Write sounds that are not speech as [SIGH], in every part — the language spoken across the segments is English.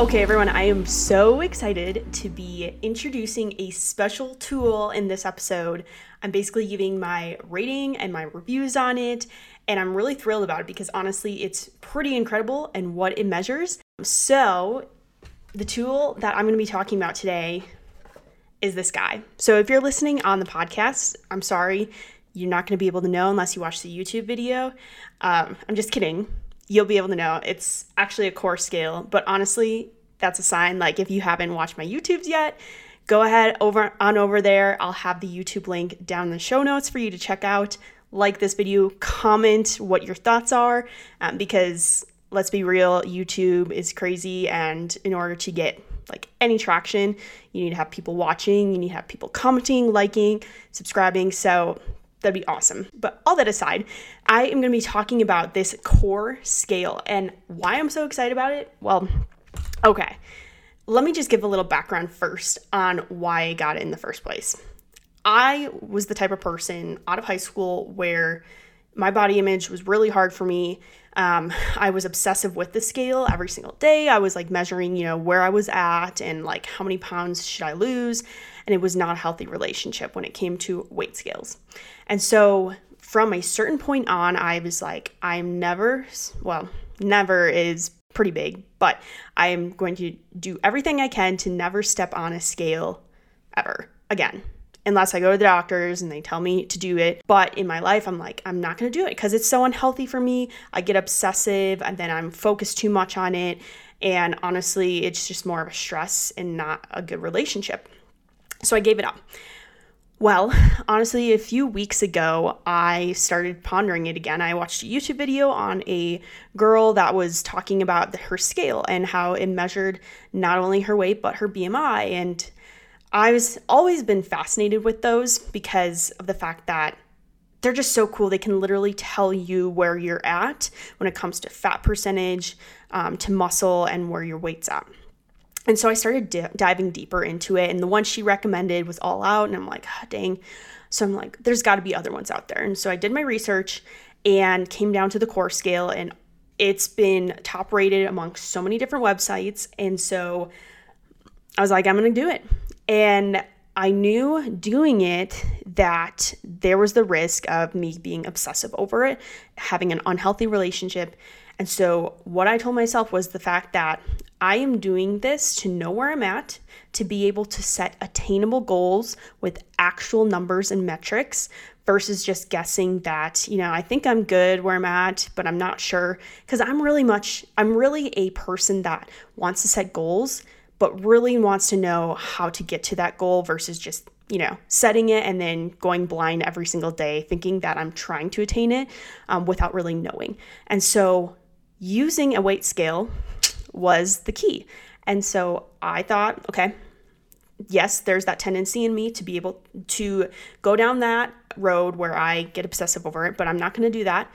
Okay, everyone, I am so excited to be introducing a special tool in this episode. I'm basically giving my rating and my reviews on it, and I'm really thrilled about it because honestly, it's pretty incredible and what it measures. So, the tool that I'm going to be talking about today is this guy. So, if you're listening on the podcast, I'm sorry, you're not going to be able to know unless you watch the YouTube video. Um, I'm just kidding you'll be able to know it's actually a core scale. But honestly, that's a sign. Like if you haven't watched my YouTubes yet, go ahead over on over there. I'll have the YouTube link down in the show notes for you to check out. Like this video, comment what your thoughts are, um, because let's be real, YouTube is crazy, and in order to get like any traction, you need to have people watching, you need to have people commenting, liking, subscribing. So That'd be awesome. But all that aside, I am going to be talking about this core scale and why I'm so excited about it. Well, okay. Let me just give a little background first on why I got it in the first place. I was the type of person out of high school where my body image was really hard for me. Um, I was obsessive with the scale every single day. I was like measuring, you know, where I was at and like how many pounds should I lose. And it was not a healthy relationship when it came to weight scales. And so from a certain point on, I was like, I'm never, well, never is pretty big, but I am going to do everything I can to never step on a scale ever again unless I go to the doctors and they tell me to do it. But in my life, I'm like, I'm not to do it because it's so unhealthy for me. I get obsessive and then I'm focused too much on it. And honestly, it's just more of a stress and not a good relationship. So I gave it up. Well, honestly, a few weeks ago, I started pondering it again. I watched a YouTube video on a girl that was talking about her scale and how it measured not only her weight, but her BMI. And I was always been fascinated with those because of the fact that they're just so cool. They can literally tell you where you're at when it comes to fat percentage, um, to muscle, and where your weight's at. And so I started di- diving deeper into it. And the one she recommended was all out. And I'm like, oh, dang. So I'm like, there's got to be other ones out there. And so I did my research and came down to the core scale. And it's been top rated among so many different websites. And so I was like, I'm going to do it. And I knew doing it that there was the risk of me being obsessive over it, having an unhealthy relationship. And so, what I told myself was the fact that I am doing this to know where I'm at, to be able to set attainable goals with actual numbers and metrics versus just guessing that, you know, I think I'm good where I'm at, but I'm not sure. Because I'm really much, I'm really a person that wants to set goals but really wants to know how to get to that goal versus just you know setting it and then going blind every single day thinking that i'm trying to attain it um, without really knowing and so using a weight scale was the key and so i thought okay yes there's that tendency in me to be able to go down that road where i get obsessive over it but i'm not going to do that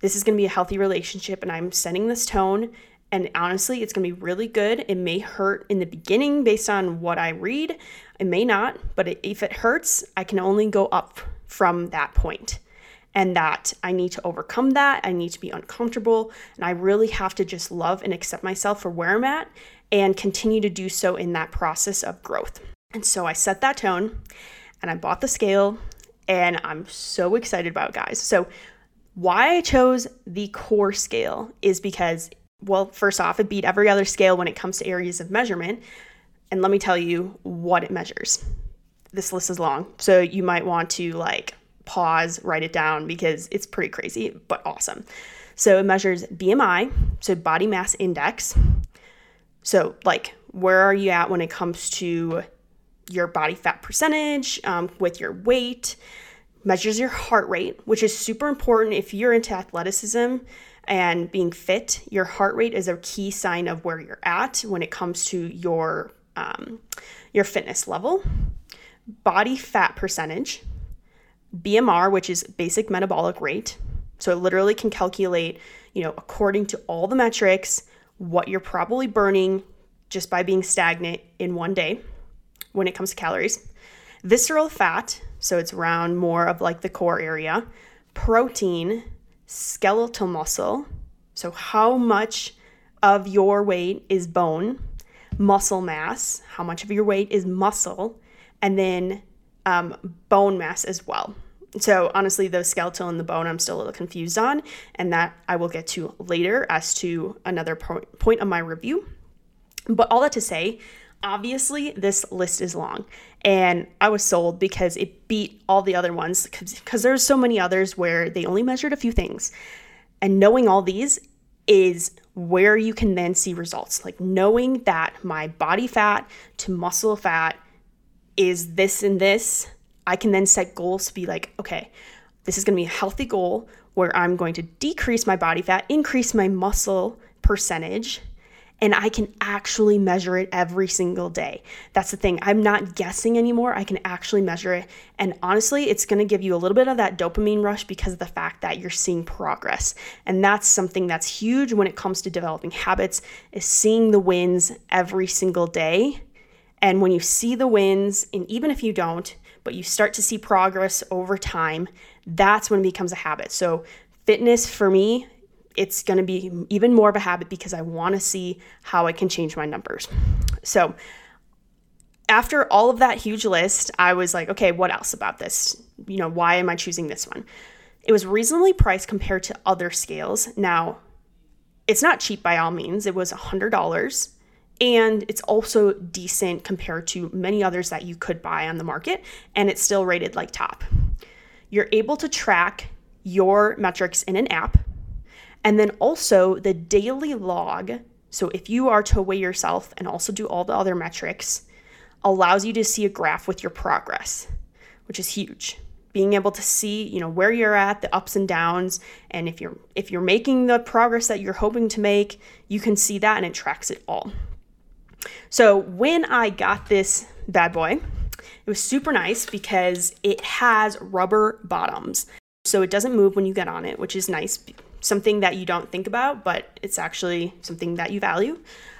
this is going to be a healthy relationship and i'm setting this tone and honestly, it's going to be really good. It may hurt in the beginning based on what I read. It may not, but if it hurts, I can only go up from that point. And that I need to overcome that. I need to be uncomfortable. And I really have to just love and accept myself for where I'm at and continue to do so in that process of growth. And so I set that tone and I bought the scale and I'm so excited about it, guys. So, why I chose the core scale is because well, first off, it beat every other scale when it comes to areas of measurement. And let me tell you what it measures. This list is long, so you might want to like pause, write it down because it's pretty crazy, but awesome. So it measures BMI, so body mass index. So, like, where are you at when it comes to your body fat percentage um, with your weight? Measures your heart rate, which is super important if you're into athleticism and being fit, your heart rate is a key sign of where you're at when it comes to your um, your fitness level. Body fat percentage, BMR, which is basic metabolic rate. So it literally can calculate, you know, according to all the metrics, what you're probably burning just by being stagnant in one day when it comes to calories. Visceral fat, so it's around more of like the core area. Protein, skeletal muscle, so how much of your weight is bone, muscle mass, how much of your weight is muscle, and then um, bone mass as well. So, honestly, the skeletal and the bone I'm still a little confused on, and that I will get to later as to another point, point of my review. But all that to say, obviously, this list is long, and I was sold because it beat all the other ones because there's so many others where they only measured a few things. And knowing all these is where you can then see results. Like knowing that my body fat to muscle fat is this and this, I can then set goals to be like, okay, this is going to be a healthy goal where I'm going to decrease my body fat, increase my muscle percentage, and I can actually measure it every single day. That's the thing. I'm not guessing anymore. I can actually measure it. And honestly, it's going to give you a little bit of that dopamine rush because of the fact that you're seeing progress. And that's something that's huge when it comes to developing habits is seeing the wins every single day. And when you see the wins, and even if you don't, but you start to see progress over time, that's when it becomes a habit. So, fitness for me it's going to be even more of a habit because I want to see how I can change my numbers. So, after all of that huge list, I was like, okay, what else about this? You know, why am I choosing this one? It was reasonably priced compared to other scales. Now, it's not cheap by all means. It was $100 and it's also decent compared to many others that you could buy on the market and it's still rated like top. You're able to track your metrics in an app and then also the daily log. So if you are to weigh yourself and also do all the other metrics, allows you to see a graph with your progress, which is huge. Being able to see, you know, where you're at, the ups and downs, and if you're if you're making the progress that you're hoping to make, you can see that and it tracks it all. So when I got this bad boy, it was super nice because it has rubber bottoms. So it doesn't move when you get on it, which is nice something that you don't think about, but it's actually something that you value.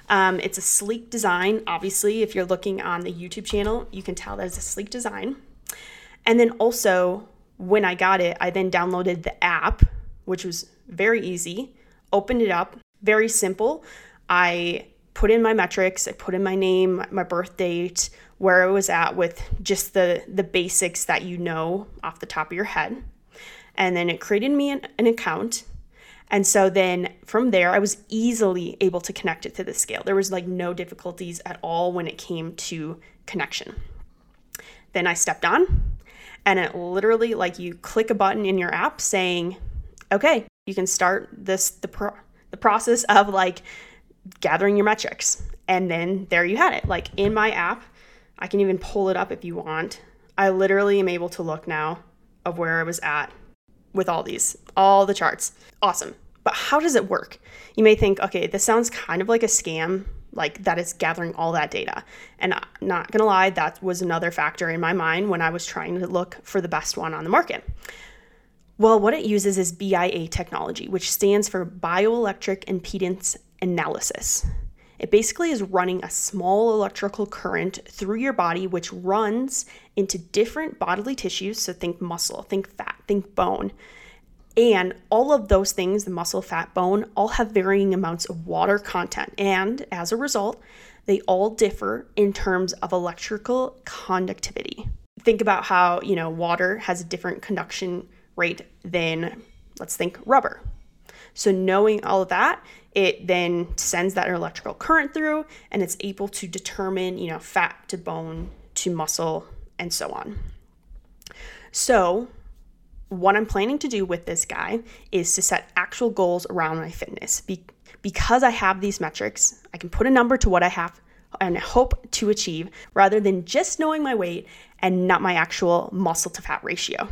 Um, it's a sleek design. Obviously, if you're looking on the YouTube channel, you can tell that it's a sleek design. And then also, when I got it, I then downloaded the app, which was very easy, opened it up, very simple. I put in my metrics, I put in my name, my birth date, where I was at with just the the basics that you know off the top of your head. And then it created me an, an account and so then from there, I was easily able to connect it to the scale. There was like no difficulties at all when it came to connection. Then I stepped on, and it literally like you click a button in your app saying, "Okay, you can start this the pro- the process of like gathering your metrics." And then there you had it. Like in my app, I can even pull it up if you want. I literally am able to look now of where I was at with all these, all the charts. Awesome. But how does it work? You may think, okay, this sounds kind of like a scam, like that is gathering all that data. And not gonna lie, that was another factor in my mind when I was trying to look for the best one on the market. Well, what it uses is BIA technology, which stands for bioelectric impedance analysis. It basically is running a small electrical current through your body, which runs into different bodily tissues. So think muscle, think fat, think bone. And all of those things, the muscle, fat, bone, all have varying amounts of water content. And as a result, they all differ in terms of electrical conductivity. Think about how, you know, water has a different conduction rate than, let's think, rubber. So knowing all of that, it then sends that electrical current through and it's able to determine, you know, fat to bone to muscle and so on. So, what I'm planning to do with this guy is to set actual goals around my fitness. Be- because I have these metrics, I can put a number to what I have and hope to achieve rather than just knowing my weight and not my actual muscle to fat ratio.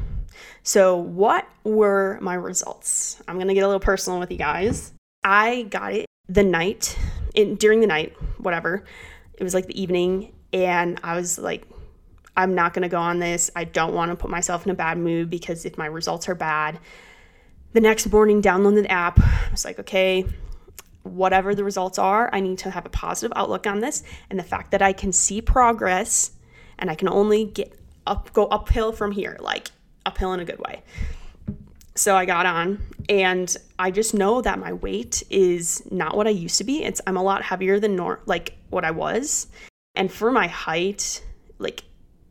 So, what were my results? I'm gonna get a little personal with you guys. I got it the night, in, during the night, whatever. It was like the evening, and I was like, I'm not gonna go on this. I don't wanna put myself in a bad mood because if my results are bad, the next morning, download the app. I was like, okay, whatever the results are, I need to have a positive outlook on this. And the fact that I can see progress and I can only get up, go uphill from here, like uphill in a good way. so I got on and I just know that my weight is not what I used to be. It's I'm a lot heavier than nor like what I was. And for my height, like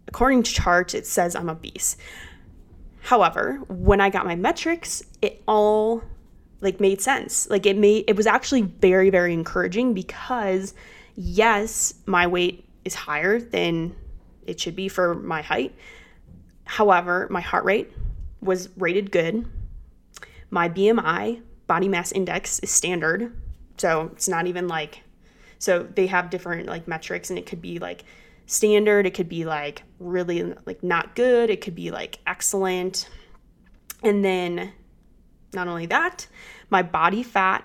according to charts, it says I'm obese. However, when I got my metrics, it all like made sense. Like it made it was actually very very encouraging because yes, my weight is higher than it should be for my height. However, my heart rate was rated good. My BMI, body mass index, is standard. So it's not even like, so they have different like metrics and it could be like standard, it could be like really like not good, it could be like excellent. And then not only that, my body fat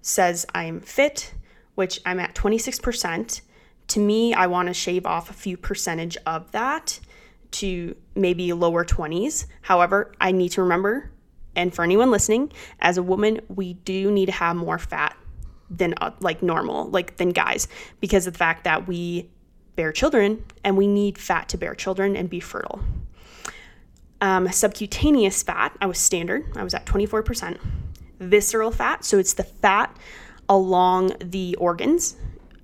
says I'm fit, which I'm at 26%. To me, I want to shave off a few percentage of that to maybe lower 20s. However, I need to remember, and for anyone listening, as a woman, we do need to have more fat than uh, like normal, like than guys, because of the fact that we bear children and we need fat to bear children and be fertile. Um, subcutaneous fat, I was standard, I was at 24%. Visceral fat, so it's the fat along the organs,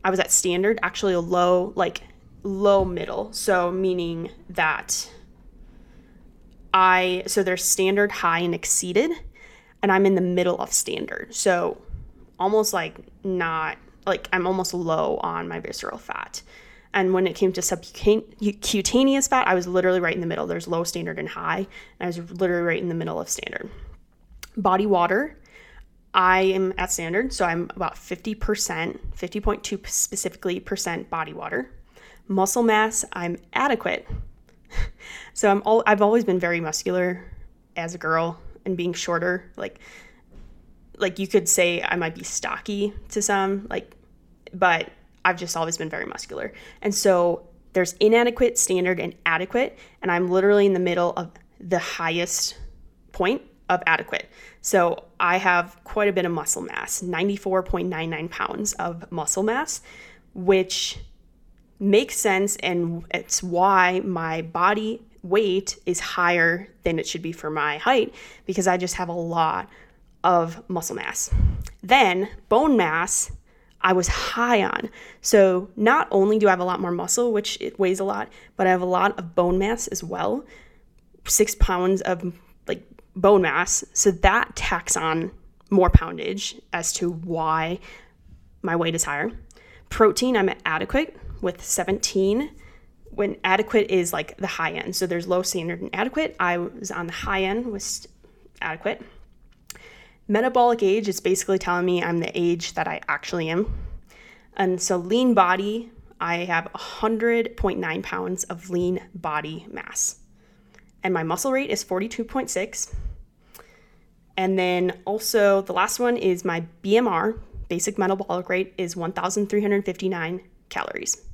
I was at standard, actually a low, like low middle. So meaning that I so there's standard, high, and exceeded, and I'm in the middle of standard. So almost like not like I'm almost low on my visceral fat. And when it came to subcutaneous fat, I was literally right in the middle. There's low, standard, and high. And I was literally right in the middle of standard. Body water, I am at standard. So I'm about 50%, 50.2 specifically percent body water muscle mass, I'm adequate. [LAUGHS] so I'm all I've always been very muscular as a girl and being shorter like like you could say I might be stocky to some like but I've just always been very muscular. And so there's inadequate, standard and adequate and I'm literally in the middle of the highest point of adequate. So I have quite a bit of muscle mass, 94.99 pounds of muscle mass, which makes sense and it's why my body weight is higher than it should be for my height because I just have a lot of muscle mass. Then bone mass I was high on. So not only do I have a lot more muscle, which it weighs a lot, but I have a lot of bone mass as well. Six pounds of like bone mass. So that tacks on more poundage as to why my weight is higher. Protein, I'm adequate with 17 when adequate is like the high end. So there's low standard and adequate. I was on the high end was adequate. Metabolic age is basically telling me I'm the age that I actually am. And so lean body, I have 100.9 pounds of lean body mass. And my muscle rate is 42.6. And then also the last one is my BMR, basic metabolic rate is 1,359 calories.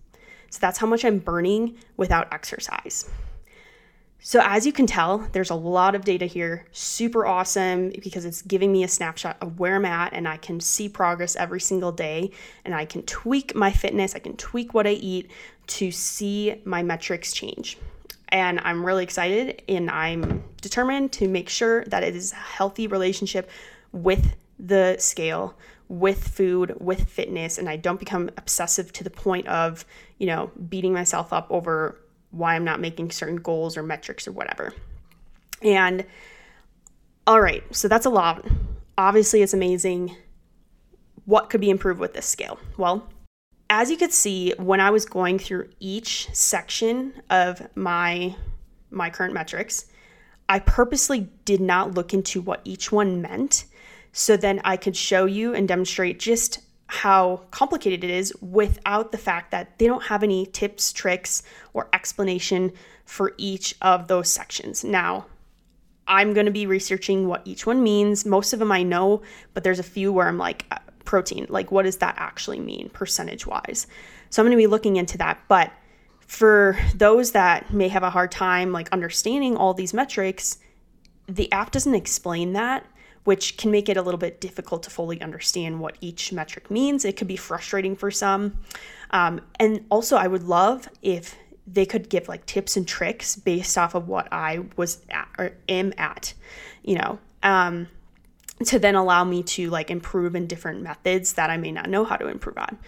So that's how much I'm burning without exercise. So, as you can tell, there's a lot of data here. Super awesome because it's giving me a snapshot of where I'm at and I can see progress every single day and I can tweak my fitness, I can tweak what I eat to see my metrics change. And I'm really excited and I'm determined to make sure that it is a healthy relationship with the scale with food, with fitness, and I don't become obsessive to the point of, you know, beating myself up over why I'm not making certain goals or metrics or whatever. And all right, so that's a lot. Obviously, it's amazing. What could be improved with this scale? Well, as you could see, when I was going through each section of my my current metrics, I purposely did not look into what each one meant so then I could show you and demonstrate just how complicated it is without the fact that they don't have any tips, tricks, or explanation for each of those sections. Now, I'm going to be researching what each one means. Most of them I know, but there's a few where I'm like, uh, protein, like what does that actually mean percentage wise? So I'm going to be looking into that. But for those that may have a hard time like understanding all these metrics, the app doesn't explain that which can make it a little bit difficult to fully understand what each metric means. It could be frustrating for some. Um, and also, I would love if they could give like tips and tricks based off of what I was at or am at. You know, um, to then allow me to like improve in different methods that I may not know how to improve on.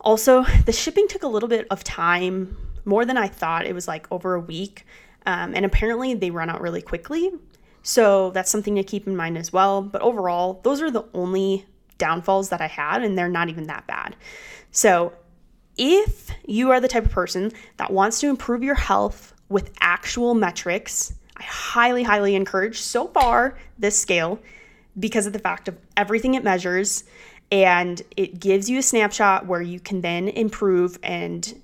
Also, the shipping took a little bit of time, more than I thought. It was like over a week. Um, and apparently they run out really quickly. So that's something to keep in mind as well. But overall, those are the only downfalls that I had, and they're not even that bad. So if you are the type of person that wants to improve your health with actual metrics, I highly, highly encourage so far this scale because of the fact of everything it measures and it gives you a snapshot where you can then improve and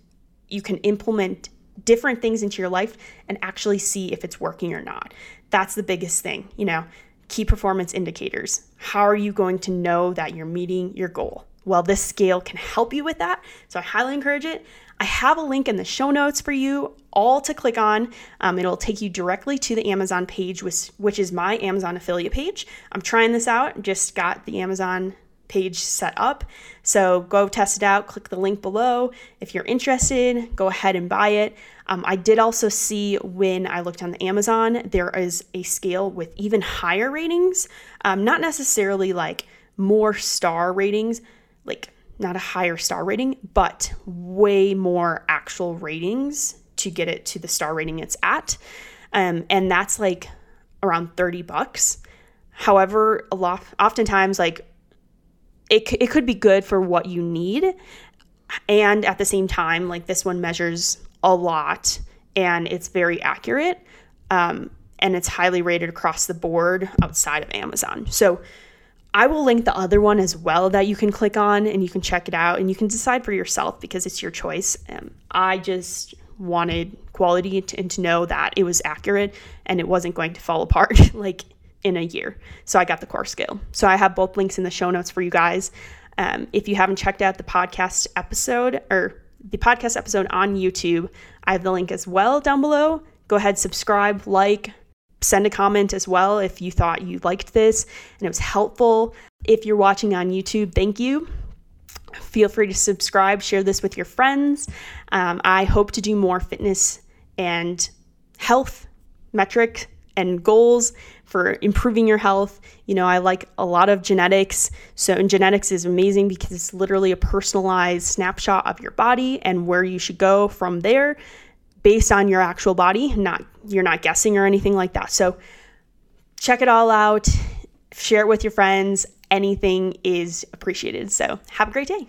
you can implement different things into your life and actually see if it's working or not. That's the biggest thing, you know, key performance indicators. How are you going to know that you're meeting your goal? Well, this scale can help you with that. So I highly encourage it. I have a link in the show notes for you all to click on. Um, it'll take you directly to the Amazon page, which, which is my Amazon affiliate page. I'm trying this out, just got the Amazon page set up. So go test it out, click the link below. If you're interested, go ahead and buy it. Um, I did also see when I looked on the Amazon, there is a scale with even higher ratings, um, not necessarily like more star ratings, like not a higher star rating, but way more actual ratings to get it to the star rating it's at. Um, and that's like around 30 bucks. However, a lot oftentimes like it, it could be good for what you need. And at the same time, like this one measures a lot and it's very accurate. Um, and it's highly rated across the board outside of Amazon. So I will link the other one as well that you can click on and you can check it out and you can decide for yourself because it's your choice. Um, I just wanted quality to, and to know that it was accurate and it wasn't going to fall apart [LAUGHS] like in a year. So I got the core scale. So I have both links in the show notes for you guys. Um, if you haven't checked out the podcast episode or the podcast episode on YouTube, I have the link as well down below. Go ahead, subscribe, like, send a comment as well if you thought you liked this and it was helpful. If you're watching on YouTube, thank you. Feel free to subscribe, share this with your friends. Um, I hope to do more fitness and health metric and goals for improving your health. You know, I like a lot of genetics. So, and genetics is amazing because it's literally a personalized snapshot of your body and where you should go from there based on your actual body. Not you're not guessing or anything like that. So, check it all out. Share it with your friends. Anything is appreciated. So, have a great day.